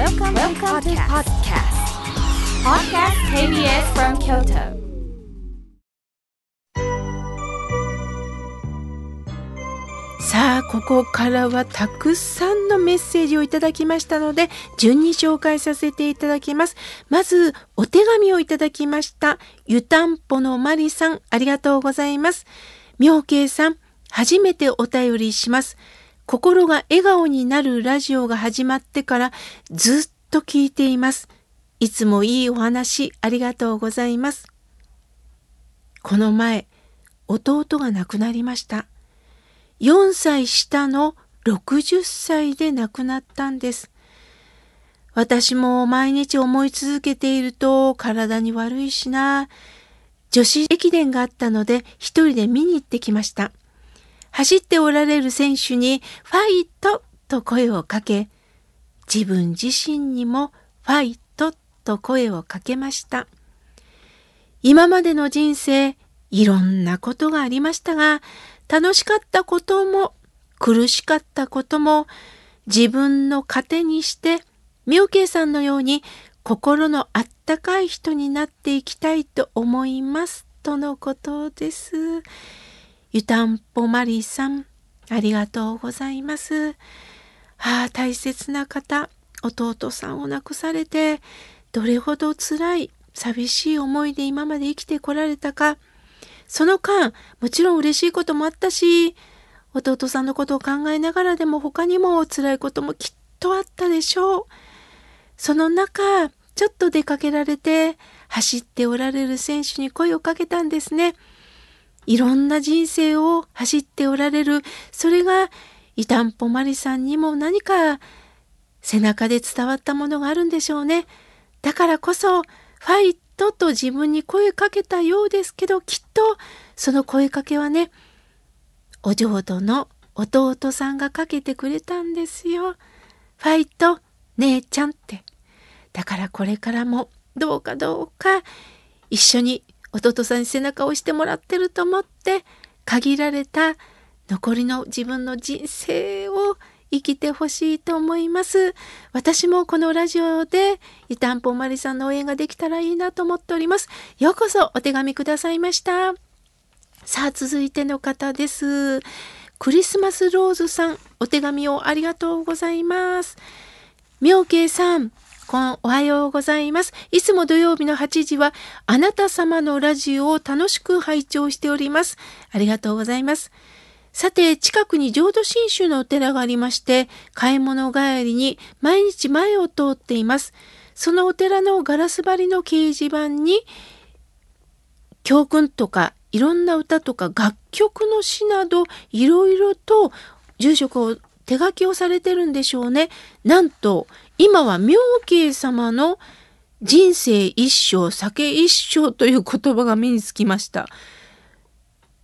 Welcome, Welcome to podcast. Podcast KBS from Kyoto. さあここからはたくさんのメッセージをいただきましたので順に紹介させていただきますまずお手紙をいただきました湯たんぽのマリさんありがとうございます妙慶さん初めてお便りします心が笑顔になるラジオが始まってからずっと聞いていますいつもいいお話ありがとうございますこの前弟が亡くなりました4歳下の60歳で亡くなったんです。私も毎日思い続けていると体に悪いしな。女子駅伝があったので一人で見に行ってきました。走っておられる選手にファイトと声をかけ、自分自身にもファイトと声をかけました。今までの人生、いろんなことがありましたが、楽しかったことも苦しかったことも自分の糧にして妙慶さんのように心のあったかい人になっていきたいと思いますとのことです。ゆたんぽマリーさんありがとうございます。ああ大切な方弟さんを亡くされてどれほど辛い寂しい思いで今まで生きてこられたかその間、もちろん嬉しいこともあったし、弟さんのことを考えながらでも他にも辛いこともきっとあったでしょう。その中、ちょっと出かけられて走っておられる選手に声をかけたんですね。いろんな人生を走っておられる、それがイタンポマリさんにも何か背中で伝わったものがあるんでしょうね。だからこそ、ファイとと自分に声かけたようですけど、きっとその声かけはね、お浄土の弟さんがかけてくれたんですよ。ファイト、姉ちゃんって。だからこれからもどうかどうか一緒に弟さんに背中を押してもらってると思って限られた残りの自分の人生を生きてほしいと思います。私もこのラジオでイタンポマリさんの応援ができたらいいなと思っております。ようこそお手紙くださいました。さあ続いての方です。クリスマスローズさん、お手紙をありがとうございます。妙慶さん、こんおはようございます。いつも土曜日の8時は、あなた様のラジオを楽しく拝聴しております。ありがとうございます。さて、近くに浄土真宗のお寺がありまして、買い物帰りに毎日前を通っています。そのお寺のガラス張りの掲示板に、教訓とかいろんな歌とか楽曲の詩などいろいろと住職を手書きをされてるんでしょうね。なんと今は妙慶様の人生一生酒一生という言葉が目につきました。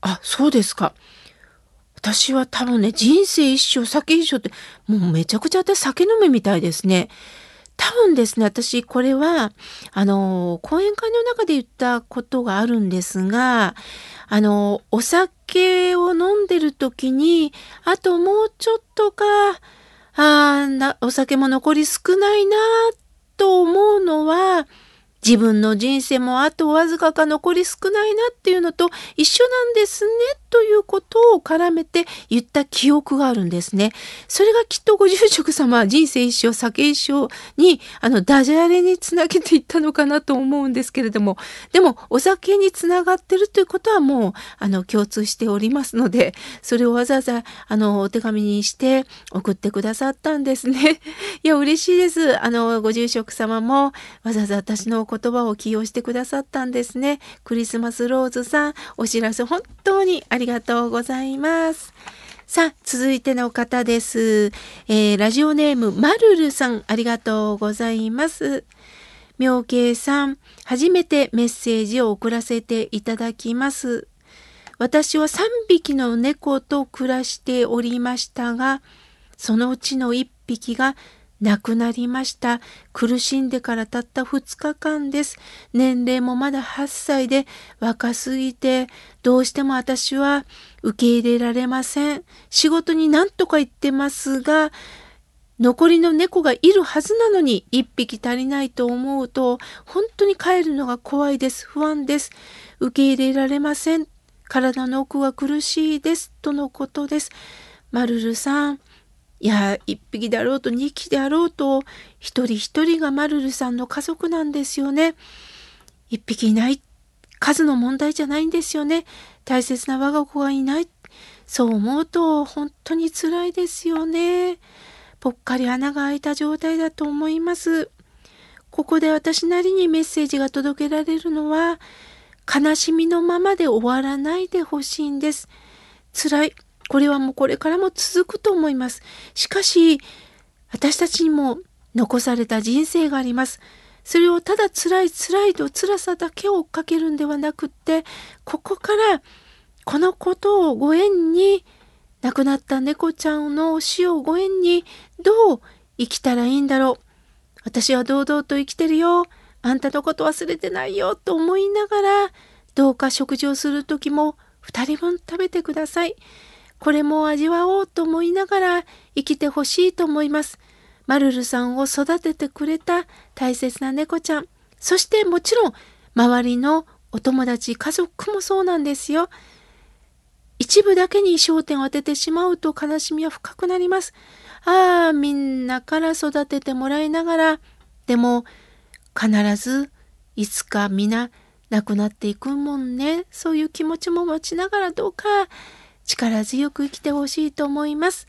あ、そうですか。私は多分ね、人生一生、酒一生って、もうめちゃくちゃ私酒飲めみたいですね。多分ですね、私これは、あの、講演会の中で言ったことがあるんですが、あの、お酒を飲んでる時に、あともうちょっとか、ああ、お酒も残り少ないなと思うのは、自分の人生もあとわずかか残り少ないなっていうのと一緒なんですねということを絡めて言った記憶があるんですね。それがきっとご住職様は人生一生酒一生にあのダジャレにつなげていったのかなと思うんですけれどもでもお酒につながってるということはもうあの共通しておりますのでそれをわざわざあのお手紙にして送ってくださったんですね。いや嬉しいです。あのご住職様もわざわざ私の言葉を起用してくださったんですね。クリスマスローズさんお知らせ本当にありりがとうございます。さあ、続いての方です。えー、ラジオネーム、まるるさん、ありがとうございます。妙慶さん、初めてメッセージを送らせていただきます。私は3匹の猫と暮らしておりましたが、そのうちの1匹が亡くなりました。苦しんでからたった2日間です。年齢もまだ8歳で若すぎて、どうしても私は受け入れられません。仕事に何とか言ってますが、残りの猫がいるはずなのに一匹足りないと思うと本当に帰るのが怖いです。不安です。受け入れられません。体の奥は苦しいです。とのことです。マルルさん。いや、一匹であろうと二匹であろうと、一人一人がマルルさんの家族なんですよね。一匹いない。数の問題じゃないんですよね。大切な我が子がいない。そう思うと本当に辛いですよね。ぽっかり穴が開いた状態だと思います。ここで私なりにメッセージが届けられるのは、悲しみのままで終わらないでほしいんです。辛い。これはもうこれからも続くと思います。しかし、私たちにも残された人生があります。それをただ辛い辛いと辛さだけを追っかけるんではなくって、ここからこのことをご縁に亡くなった猫ちゃんの死をご縁にどう生きたらいいんだろう。私は堂々と生きてるよ。あんたのこと忘れてないよ。と思いながら、どうか食事をする時も2人分食べてください。これも味わおうと思いながら生きてほしいと思います。マルルさんを育ててくれた大切な猫ちゃん。そしてもちろん周りのお友達、家族もそうなんですよ。一部だけに焦点を当ててしまうと悲しみは深くなります。ああ、みんなから育ててもらいながら、でも必ずいつか皆亡くなっていくもんね。そういう気持ちも持ちながらどうか力強く生きてほしいと思います。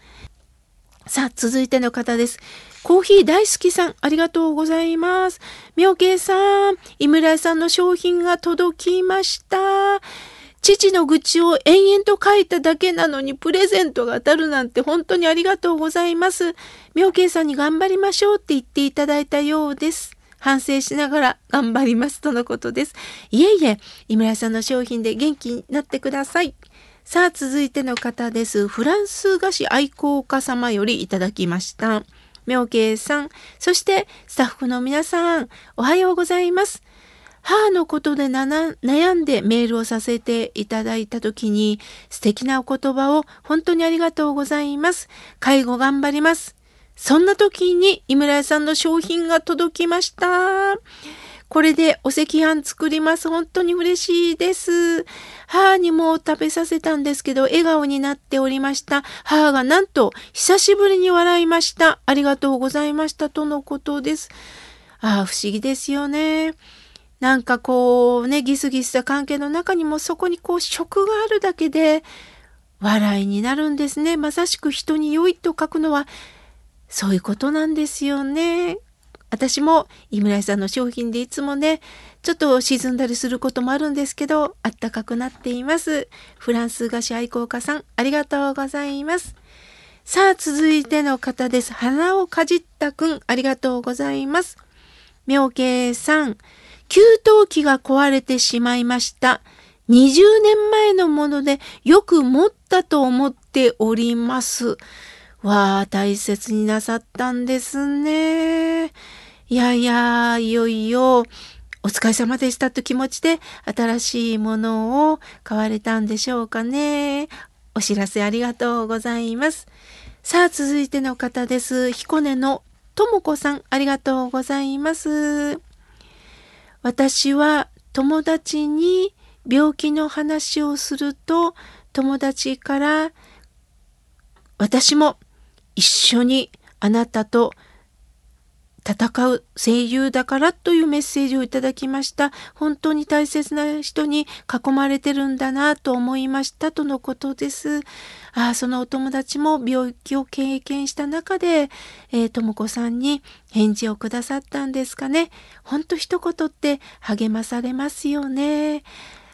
さあ、続いての方です。コーヒー大好きさん、ありがとうございます。妙慶さん、井村さんの商品が届きました。父の愚痴を延々と書いただけなのにプレゼントが当たるなんて本当にありがとうございます。妙慶さんに頑張りましょうって言っていただいたようです。反省しながら頑張りますとのことです。いえいえ、井村さんの商品で元気になってください。さあ、続いての方です。フランス菓子愛好家様よりいただきました。妙慶さん、そしてスタッフの皆さん、おはようございます。母のことで悩んでメールをさせていただいた時に素敵なお言葉を本当にありがとうございます。介護頑張ります。そんな時に井村屋さんの商品が届きました。これでお赤飯作ります。本当に嬉しいです。母にも食べさせたんですけど、笑顔になっておりました。母がなんと、久しぶりに笑いました。ありがとうございました。とのことです。ああ、不思議ですよね。なんかこうね、ギスギスした関係の中にもそこにこう食があるだけで笑いになるんですね。まさしく人に良いと書くのはそういうことなんですよね。私も井村屋さんの商品でいつもね、ちょっと沈んだりすることもあるんですけど、あったかくなっています。フランス菓子愛好家さん、ありがとうございます。さあ、続いての方です。鼻をかじったくん、ありがとうございます。妙慶さん、給湯器が壊れてしまいました。20年前のものでよく持ったと思っております。わあ、大切になさったんですね。いやいや、いよいよ、お疲れ様でしたと気持ちで新しいものを買われたんでしょうかね。お知らせありがとうございます。さあ、続いての方です。彦根のともこさん、ありがとうございます。私は友達に病気の話をすると友達から私も一緒にあなたと戦う声優だからというメッセージをいただきました。本当に大切な人に囲まれてるんだなと思いましたとのことです。あそのお友達も病気を経験した中で、えー、とも子さんに返事をくださったんですかね。ほんと一言って励まされますよね。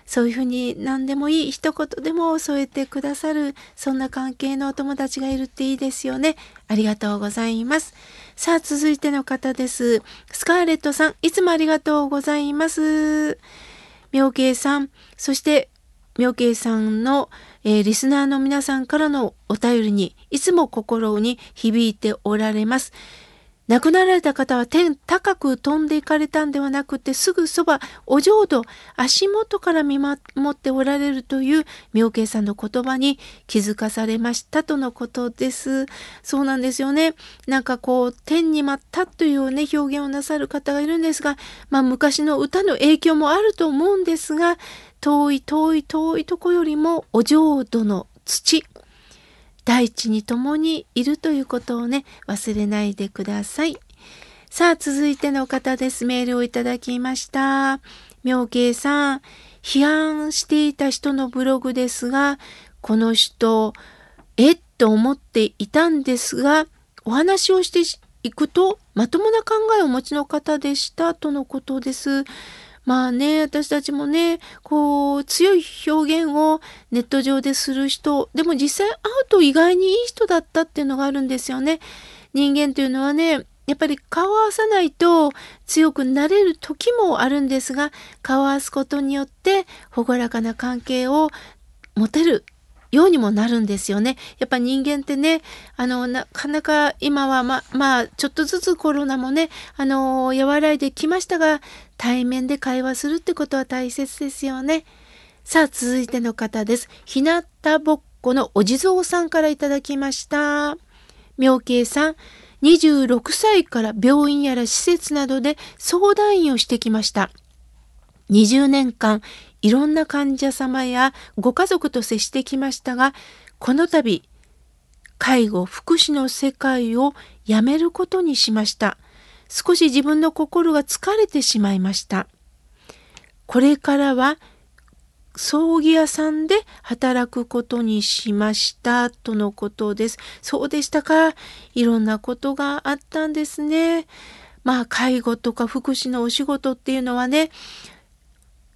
そういうふうに何でもいい一言でも添えてくださるそんな関係のお友達がいるっていいですよね。ありがとうございます。さあ続いての方です。スカーレットさんいつもありがとうございます。妙慶さんそして妙慶さんの、えー、リスナーの皆さんからのお便りにいつも心に響いておられます。亡くなられた方は天高く飛んでいかれたんではなくてすぐそばお浄土足元から見守っておられるという妙慶さんの言葉に気づかされましたとのことです。そうなんですよね。なんかこう天に舞ったというね表現をなさる方がいるんですが、まあ昔の歌の影響もあると思うんですが、遠い遠い遠いとこよりもお浄土の土大地に共にいるということをね忘れないでください。さあ続いての方です。メールをいただきました。妙慶さん批判していた人のブログですがこの人えっと思っていたんですがお話をしていくとまともな考えをお持ちの方でしたとのことです。まあね、私たちもね、こう、強い表現をネット上でする人、でも実際会うと意外にいい人だったっていうのがあるんですよね。人間というのはね、やっぱり顔を合わさないと強くなれる時もあるんですが、顔を合わすことによって朗らかな関係を持てるようにもなるんですよね。やっぱ人間ってね、あの、なかなか今はま、まあ、ちょっとずつコロナもね、あの、和らいできましたが、対面で会話するってことは大切ですよね。さあ、続いての方です。ひなたぼっこのお地蔵さんからいただきました。妙慶さん、26歳から病院やら施設などで相談員をしてきました。20年間いろんな患者様やご家族と接してきましたがこの度介護福祉の世界をやめることにしました少し自分の心が疲れてしまいましたこれからは葬儀屋さんで働くことにしましたとのことです。そうでしたか？いろんなことがあったんですね。まあ介護とか福祉のお仕事っていうのはね、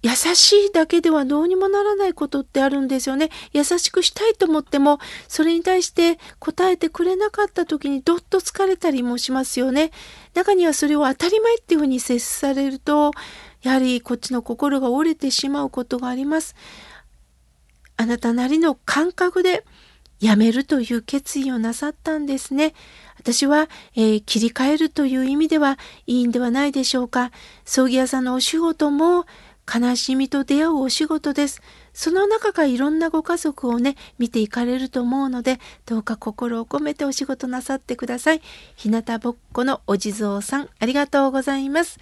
優しいだけではどうにもならないことってあるんですよね。優しくしたいと思っても、それに対して答えてくれなかった時にどっと疲れたりもしますよね。中にはそれを当たり前っていうふうに接されると、やはりこっちの心が折れてしまうことがあります。あなたなりの感覚でやめるという決意をなさったんですね。私は、えー、切り替えるという意味ではいいんではないでしょうか。葬儀屋さんのお仕事も悲しみと出会うお仕事です。その中からいろんなご家族をね、見ていかれると思うので、どうか心を込めてお仕事なさってください。日向ぼっこのお地蔵さん、ありがとうございます。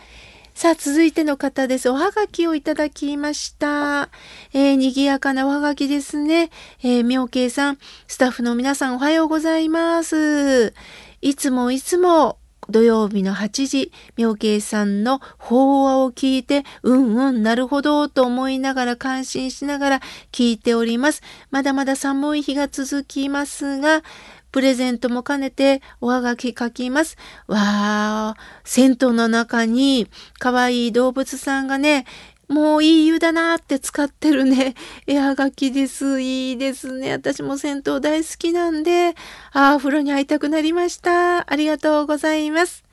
さあ、続いての方です。おはがきをいただきました。えー、賑やかなおはがきですね。えー、妙慶さん、スタッフの皆さんおはようございます。いつもいつも土曜日の8時、妙慶さんの法話を聞いて、うんうん、なるほど、と思いながら感心しながら聞いております。まだまだ寒い日が続きますが、プレゼントも兼ねておはがき書きます。わー、銭湯の中に可愛い動物さんがね、もういい湯だなって使ってるね、絵はがきです。いいですね。私も銭湯大好きなんで、ああ、風呂に会いたくなりました。ありがとうございます。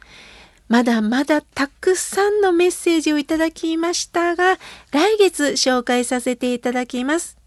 まだまだたくさんのメッセージをいただきましたが、来月紹介させていただきます。